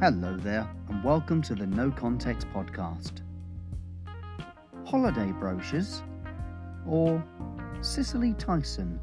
Hello there, and welcome to the No Context Podcast. Holiday brochures or Cicely Tyson